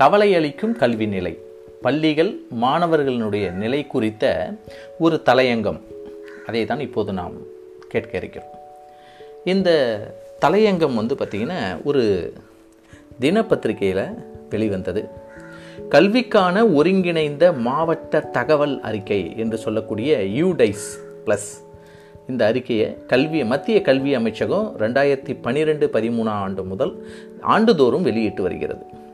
கவலையளிக்கும் கல்வி நிலை. பள்ளிகள் மாணவர்களினுடைய நிலை குறித்த ஒரு தலையங்கம். அதை தான் இப்போது நாம் கேட்க இருக்கிறோம். இந்த தலையங்கம் வந்து பார்த்திங்கன்னா ஒரு தினப்பத்திரிகையில் வெளிவந்தது. கல்விக்கான ஒருங்கிணைந்த மாவட்ட தகவல் அறிக்கை என்று சொல்லக்கூடிய யூடைஸ் ப்ளஸ். இந்த அறிக்கையை கல்வி மத்திய கல்வி அமைச்சகம் ரெண்டாயிரத்தி பன்னிரெண்டு பதிமூணாம் ஆண்டு முதல் ஆண்டுதோறும் வெளியிட்டு வருகிறது.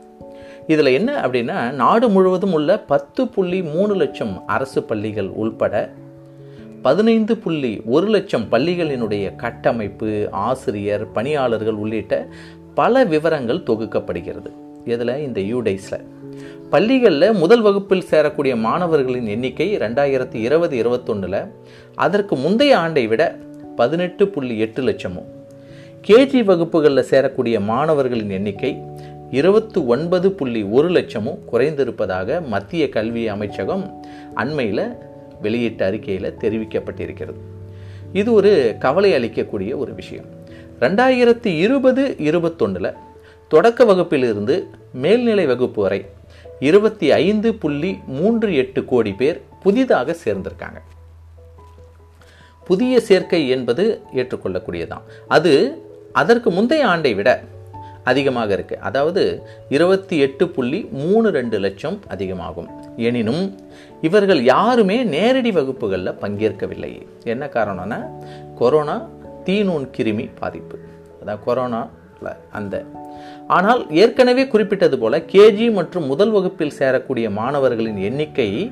இதில் என்ன அப்படின்னா நாடு முழுவதும் உள்ள பத்து புள்ளி மூணு லட்சம் அரசு பள்ளிகள் உள்பட பதினைந்து புள்ளி ஒரு லட்சம் பள்ளிகளினுடைய கட்டமைப்பு ஆசிரியர் பணியாளர்கள் உள்ளிட்ட பல விவரங்கள் தொகுக்கப்படுகிறது. இதில் இந்த யூடைஸில் பள்ளிகளில் முதல் வகுப்பில் சேரக்கூடிய மாணவர்களின் எண்ணிக்கை ரெண்டாயிரத்தி இருபது இருபத்தொன்னில் அதற்கு முந்தைய ஆண்டை விட பதினெட்டு புள்ளி எட்டு லட்சமும். கேஜி வகுப்புகளில் சேரக்கூடிய மாணவர்களின் எண்ணிக்கை இருபத்து ஒன்பது புள்ளி ஒரு லட்சமும் குறைந்திருப்பதாக மத்திய கல்வி அமைச்சகம் அண்மையில் வெளியிட்ட அறிக்கையில் தெரிவிக்கப்பட்டிருக்கிறது. இது ஒரு கவலை அளிக்கக்கூடிய ஒரு விஷயம். ரெண்டாயிரத்தி இருபது இருபத்தொன்னில் தொடக்க வகுப்பிலிருந்து மேல்நிலை வகுப்பு வரை இருபத்தி ஐந்து புள்ளி மூன்று எட்டு கோடி பேர் புதிதாக சேர்ந்திருக்காங்க. புதிய சேர்க்கை என்பது ஏற்றுக்கொள்ளக்கூடியதான் அது அதற்கு முந்தைய ஆண்டை விட அதிகமாக இருக்குது அதாவது இருபத்தி எட்டு புள்ளி மூணு ரெண்டு லட்சம் அதிகமாகும். எனினும் இவர்கள் யாருமே நேரடி வகுப்புகளில் பங்கேற்கவில்லை. என்ன காரணம்னா கொரோனா தீநூன் கிருமி பாதிப்பு. அதான் கொரோனா அந்த. ஆனால் ஏற்கனவே குறிப்பிட்டது போல கேஜி மற்றும் முதல் வகுப்பில் சேரக்கூடிய மாணவர்களின் எண்ணிக்கை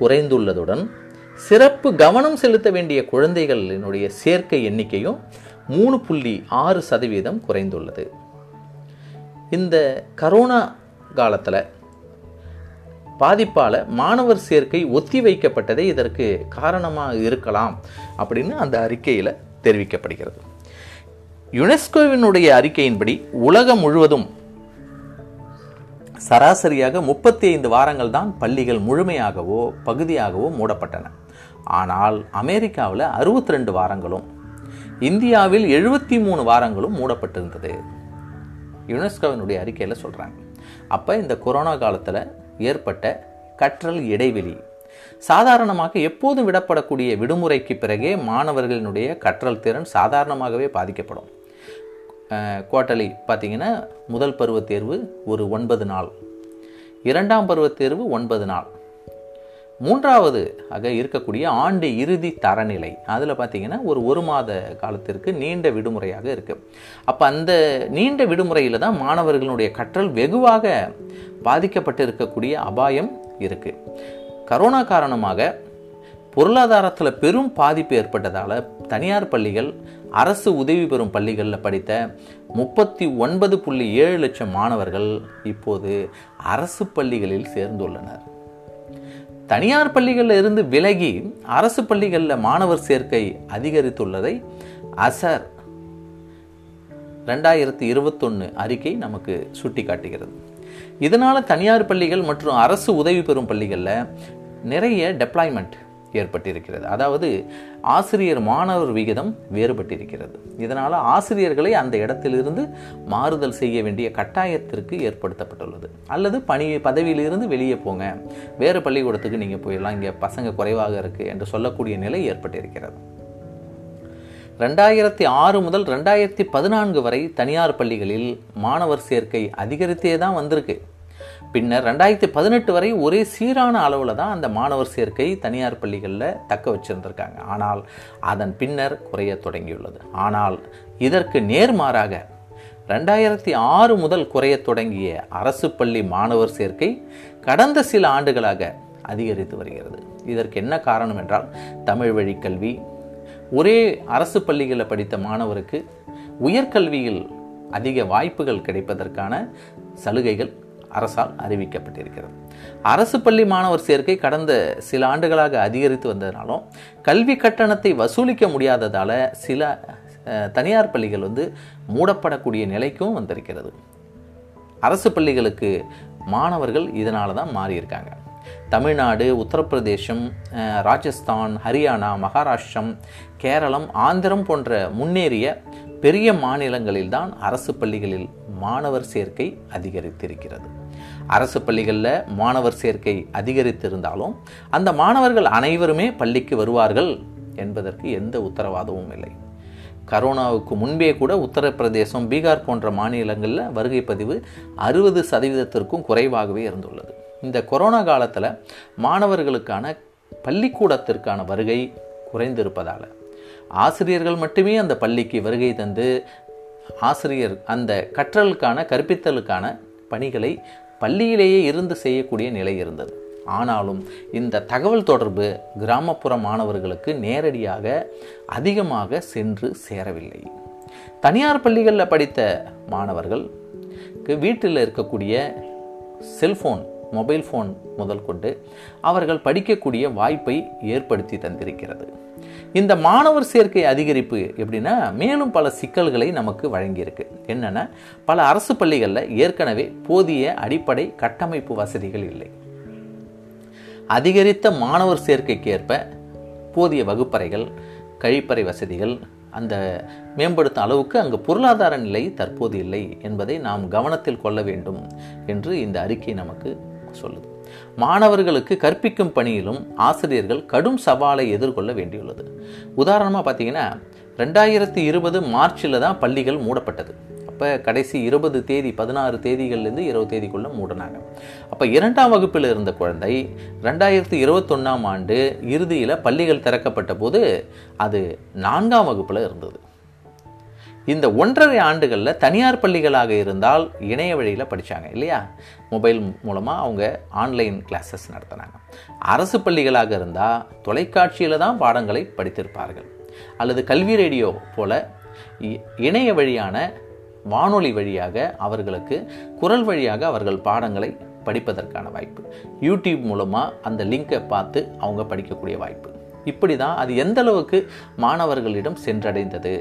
குறைந்துள்ளதுடன் சிறப்பு கவனம் செலுத்த வேண்டிய குழந்தைகளினுடைய சேர்க்கை எண்ணிக்கையும் மூணு புள்ளி ஆறு சதவீதம் குறைந்துள்ளது. இந்த கரோனா காலத்தில் பாதிப்பால் மாணவர் சேர்க்கை ஒத்தி வைக்கப்பட்டதே இதற்கு காரணமாக இருக்கலாம் அப்படின்னு அந்த அறிக்கையில் தெரிவிக்கப்படுகிறது. யுனெஸ்கோவினுடைய அறிக்கையின்படி உலகம் முழுவதும் சராசரியாக முப்பத்தி ஐந்து வாரங்கள் தான் பள்ளிகள் முழுமையாகவோ பகுதியாகவோ மூடப்பட்டன. ஆனால் அமெரிக்காவில் அறுபத்தி ரெண்டு வாரங்களும் இந்தியாவில் எழுபத்தி மூணு வாரங்களும் மூடப்பட்டிருந்தது. யுனெஸ்கோவினுடைய அறிக்கையில் சொல்கிறாங்க அப்போ இந்த கொரோனா காலத்தில் ஏற்பட்ட கற்றல் இடைவெளி சாதாரணமாக எப்போதும் விடப்படக்கூடிய விடுமுறைக்கு பிறகே மாணவர்களினுடைய கற்றல் திறன் சாதாரணமாகவே பாதிக்கப்படும். குவார்டர்லி பார்த்தீங்கன்னா முதல் பருவத் தேர்வு ஒரு ஒன்பது நாள் இரண்டாம் பருவத் தேர்வு ஒன்பது நாள். மூன்றாவது ஆக இருக்கக்கூடிய ஆண்டு இறுதி தரநிலை. அதில் பார்த்தீங்கன்னா ஒரு ஒரு மாத காலத்திற்கு நீண்ட விடுமுறையாக இருக்குது அப்போ அந்த நீண்ட விடுமுறையில் தான் மாணவர்களுடைய கற்றல் வெகுவாக பாதிக்கப்பட்டு இருக்கக்கூடிய அபாயம் இருக்குது கரோனா காரணமாக பொருளாதாரத்தில் பெரும் பாதிப்பு ஏற்பட்டதால் தனியார் பள்ளிகள் அரசு உதவி பெறும் பள்ளிகளில் படித்த முப்பத்தி ஒன்பது புள்ளி ஏழு லட்சம் மாணவர்கள் இப்போது அரசு பள்ளிகளில் சேர்ந்துள்ளனர். தனியார் பள்ளிகளில் இருந்து விலகி அரசு பள்ளிகளில் மாணவர் சேர்க்கை அதிகரித்துள்ளதை அசர் ரெண்டாயிரத்தி இருபத்தொன்று அறிக்கை நமக்கு சுட்டி காட்டுகிறது இதனால் தனியார் பள்ளிகள் மற்றும் அரசு உதவி பெறும் பள்ளிகளில் நிறைய டெப்ளாய்மெண்ட் ஏற்பட்டிருக்கிறது. அதாவது ஆசிரியர் மாணவர் விகிதம் வேறுபட்டிருக்கிறது. இதனால் ஆசிரியர்களை அந்த இடத்திலிருந்து மாறுதல் செய்ய வேண்டிய கட்டாயத்திற்கு ஏற்படுத்தப்பட்டுள்ளது. அல்லது பணி பதவியிலிருந்து வெளியே போங்க. வேறு பள்ளிக்கூடத்துக்கு நீங்கள் போயிடலாம். இங்கே பசங்க குறைவாக இருக்குது என்று சொல்லக்கூடிய நிலை ஏற்பட்டிருக்கிறது. ரெண்டாயிரத்தி ஆறு முதல் ரெண்டாயிரத்தி பதினான்கு வரை தனியார் பள்ளிகளில் மாணவர் சேர்க்கை அதிகரித்தே தான் வந்திருக்கு. பின்னர் ரெண்டாயிரத்தி பதினெட்டு வரை ஒரே சீரான அளவில் தான் அந்த மாணவர் சேர்க்கை தனியார் பள்ளிகளில் தக்க வச்சுருந்துருக்காங்க. ஆனால் அதன் பின்னர் குறைய தொடங்கியுள்ளது. ஆனால் இதற்கு நேர்மாறாக ரெண்டாயிரத்தி ஆறு முதல் குறைய தொடங்கிய அரசு பள்ளி மாணவர் சேர்க்கை கடந்த சில ஆண்டுகளாக அதிகரித்து வருகிறது. இதற்கு என்ன காரணம் என்றால் தமிழ் வழி கல்வி. ஒரே அரசு பள்ளிகளில் படித்த மாணவருக்கு உயர்கல்வியில் அதிக வாய்ப்புகள் கிடைப்பதற்கான சலுகைகள் அரசால் அறிவிக்கப்பட்டிருக்கிறது. அரசு பள்ளி மாணவர் சேர்க்கை கடந்த சில ஆண்டுகளாக அதிகரித்து வந்ததினாலும் கல்வி கட்டணத்தை வசூலிக்க முடியாததால் சில தனியார் பள்ளிகள் வந்து மூடப்படக்கூடிய நிலைக்கும் வந்திருக்கிறது. அரசு பள்ளிகளுக்கு மாணவர்கள் இதனால தான் மாறியிருக்காங்க. தமிழ்நாடு உத்தரப்பிரதேசம் ராஜஸ்தான் ஹரியானா மகாராஷ்டிரம் கேரளம் ஆந்திரம் போன்ற முன்னேறிய பெரிய மாநிலங்களில்தான் அரசு பள்ளிகளில் மாணவர் சேர்க்கை அதிகரித்திருக்கிறது. அரசு பள்ளிகளில் மாணவர் சேர்க்கை அதிகரித்திருந்தாலும் அந்த மாணவர்கள் அனைவருமே பள்ளிக்கு வருவார்கள் என்பதற்கு எந்த உத்தரவாதமும் இல்லை. கரோனாவுக்கு முன்பே கூட உத்தரப்பிரதேசம் பீகார் போன்ற மாநிலங்களில் வருகை பதிவு அறுபது சதவீதத்திற்கும் குறைவாகவே இருந்துள்ளது. இந்த கொரோனா காலத்தில் மாணவர்களுக்கான பள்ளிக்கூடத்திற்கான வருகை குறைந்திருப்பதால் ஆசிரியர்கள் மட்டுமே அந்த பள்ளிக்கு வருகை தந்து ஆசிரியர் அந்த கற்றலுக்கான கற்பித்தலுக்கான பணிகளை பள்ளியிலேயே இருந்து செய்யக்கூடிய நிலை இருந்தது. ஆனாலும் இந்த தகவல் தொடர்பு கிராமப்புற மாணவர்களுக்கு நேரடியாக அதிகமாக சென்று சேரவில்லை. தனியார் பள்ளிகளில் படித்த மாணவர்கள் வீட்டில் இருக்கக்கூடிய செல்ஃபோன் மொபைல் ஃபோன் முதல் கொண்டு அவர்கள் படிக்கக்கூடிய வாய்ப்பை ஏற்படுத்தி தந்திருக்கிறது. இந்த மாணவர் சேர்க்கை அதிகரிப்பு எப்படின்னா மேலும் பல சிக்கல்களை நமக்கு வழங்கியிருக்கு. என்னென்னா பல அரசு பள்ளிகளில் ஏற்கனவே போதிய அடிப்படை கட்டமைப்பு வசதிகள் இல்லை. அதிகரித்த மாணவர் சேர்க்கைக்கு ஏற்ப போதிய வகுப்பறைகள் கழிப்பறை வசதிகள் அந்த மேம்படுத்தும் அளவுக்கு அங்கு பொருளாதார நிலை தற்போது இல்லை என்பதை நாம் கவனத்தில் கொள்ள வேண்டும் என்று இந்த அறிக்கை நமக்கு சொல்லுது. மாணவர்களுக்கு கற்பிக்கும் பணியிலும் ஆசிரியர்கள் கடும் சவாலை எதிர்கொள்ள வேண்டியுள்ளது. உதாரணமாக பார்த்தீங்கன்னா ரெண்டாயிரத்தி இருபது மார்ச்சில் தான் பள்ளிகள் மூடப்பட்டது. அப்போ கடைசி இருபது தேதி பதினாறு தேதிகள்லேருந்து இருபது தேதிக்குள்ளே மூடினாங்க. அப்போ இரண்டாம் வகுப்பில் இருந்த குழந்தை ரெண்டாயிரத்தி இருபத்தொன்னாம் ஆண்டு இறுதியில் பள்ளிகள் திறக்கப்பட்ட போது அது நான்காம் வகுப்பில் இருந்தது. இந்த ஒன்றரை ஆண்டுகளில் தனியார் பள்ளிகளாக இருந்தால் இணைய வழியில் படித்தாங்க இல்லையா? மொபைல் மூலமாக அவங்க ஆன்லைன் கிளாஸஸ் நடத்தினாங்க. அரசு பள்ளிகளாக இருந்தால் தொலைக்காட்சியில் தான் பாடங்களை படித்திருப்பார்கள். அல்லது கல்வி ரேடியோ போல இணைய வழியான வானொலி வழியாக அவர்களுக்கு குரல் வழியாக அவர்கள் பாடங்களை படிப்பதற்கான வாய்ப்பு. யூடியூப் மூலமாக அந்த லிங்கை பார்த்து அவங்க படிக்கக்கூடிய வாய்ப்பு. இப்படி தான் அது எந்த அளவுக்கு மாணவர்களிடம் சென்றடைந்தது?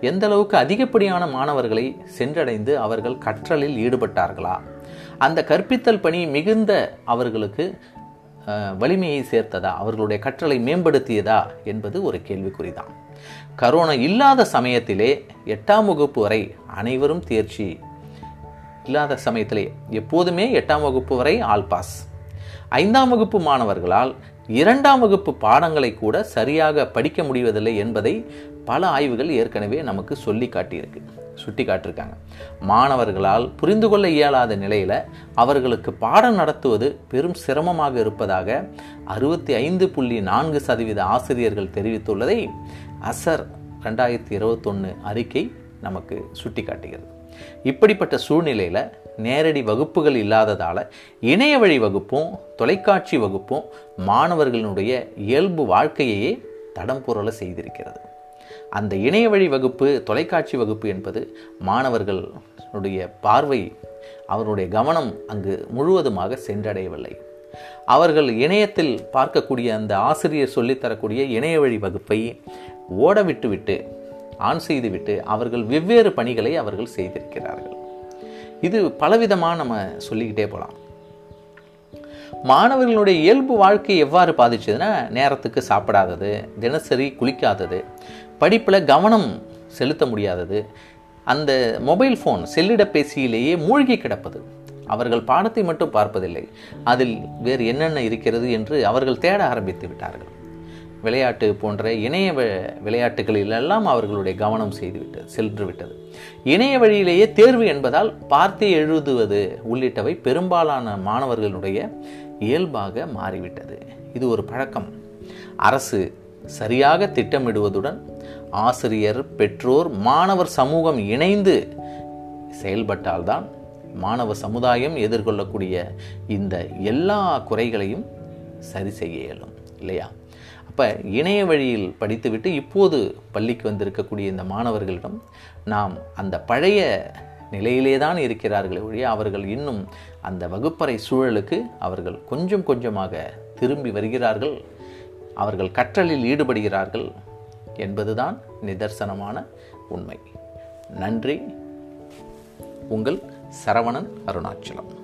எந்த அளவுக்கு அதிகப்படியான மாணவர்களை சென்றடைந்து அவர்கள் கற்றலில் ஈடுபட்டார்களா? அந்த கற்பித்தல் பணி மிகுந்த அவர்களுக்கு வலிமையை சேர்த்ததா? அவர்களுடைய கற்றலை மேம்படுத்தியதா? என்பது ஒரு கேள்விக்குறிதான். கரோனா இல்லாத சமயத்திலே எட்டாம் வகுப்பு வரை அனைவரும் தேர்ச்சி இல்லாத சமயத்திலே எப்போதுமே எட்டாம் வகுப்பு வரை ஆல் பாஸ். ஐந்தாம் வகுப்பு மாணவர்களால் இரண்டாம் வகுப்பு பாடங்களை கூட சரியாக படிக்க முடிவதில்லை என்பதை பல ஆய்வுகள் ஏற்கனவே நமக்கு சொல்லி காட்டியிருக்கு சுட்டி காட்டியிருக்காங்க. மாணவர்களால் புரிந்து கொள்ள இயலாத நிலையில் அவர்களுக்கு பாடம் நடத்துவது பெரும் சிரமமாக இருப்பதாக அறுபத்தி ஐந்து புள்ளி நான்கு சதவீத ஆசிரியர்கள் தெரிவித்துள்ளதை அசர் ரெண்டாயிரத்தி இருபத்தொன்று அறிக்கை நமக்கு சுட்டி காட்டுகிறது. இப்படிப்பட்ட சூழ்நிலையில் நேரடி வகுப்புகள் இல்லாததால் இணைய வழி வகுப்பும் தொலைக்காட்சி வகுப்பும் மாணவர்களினுடைய இயல்பு வாழ்க்கையையே தடம் பொருளை செய்திருக்கிறது. அந்த இணைய வழி வகுப்பு தொலைக்காட்சி வகுப்பு என்பது மாணவர்களுடைய பார்வை அவருடைய கவனம் அங்கு முழுவதுமாக சென்றடையவில்லை. அவர்கள் இணையத்தில் பார்க்கக்கூடிய அந்த ஆசிரியர் சொல்லித்தரக்கூடிய இணைய வழி வகுப்பை ஓட விட்டுவிட்டு ஆன் செய்துவிட்டு அவர்கள் வெவ்வேறு பணிகளை அவர்கள் செய்திருக்கிறார்கள். இது பலவிதமாக நம்ம சொல்லிக்கிட்டே போகலாம் மாணவர்களுடைய இயல்பு வாழ்க்கை எவ்வாறு பாதிச்சதுன்னா நேரத்துக்கு சாப்பிடாதது தினசரி குளிக்காதது படிப்பில் கவனம் செலுத்த முடியாதது அந்த மொபைல் ஃபோன் செல்லிடப்பேசியிலேயே மூழ்கி கிடப்பது. அவர்கள் பாடத்தை மட்டும் பார்ப்பதில்லை. அதில் வேறு என்னென்ன இருக்கிறது என்று அவர்கள் தேட ஆரம்பித்து விட்டார்கள். விளையாட்டு போன்ற இணைய விளையாட்டுகளிலெல்லாம் அவர்களுடைய கவனம் செய்துவிட்டது சென்று விட்டது இணைய வழியிலேயே தேர்வு என்பதால் பார்த்து எழுதுவது உள்ளிட்டவை பெரும்பாலான மாணவர்களுடைய இயல்பாக மாறிவிட்டது. இது ஒரு பழக்கம். அரசு சரியாக திட்டமிடுவதுடன் ஆசிரியர் பெற்றோர் மாணவர் சமூகம் இணைந்து செயல்பட்டால்தான் மாணவ சமுதாயம் எதிர்கொள்ளக்கூடிய இந்த எல்லா குறைகளையும் சரி செய்ய இயலும் இல்லையா? அப்போ இணைய வழியில் படித்துவிட்டு இப்போது பள்ளிக்கு வந்திருக்கக்கூடிய இந்த மாணவர்களிடம் நாம் அந்த பழைய நிலையிலே தான் இருக்கிறார்களே ஒழிய அவர்கள் இன்னும் அந்த வகுப்பறை சூழலுக்கு அவர்கள் கொஞ்சம் கொஞ்சமாக திரும்பி வருகிறார்கள். அவர்கள் கற்றலில் ஈடுபடுகிறார்கள் என்பதுதான் நிதர்சனமான உண்மை. நன்றி. உங்கள் சரவணன் அருணாச்சலம்.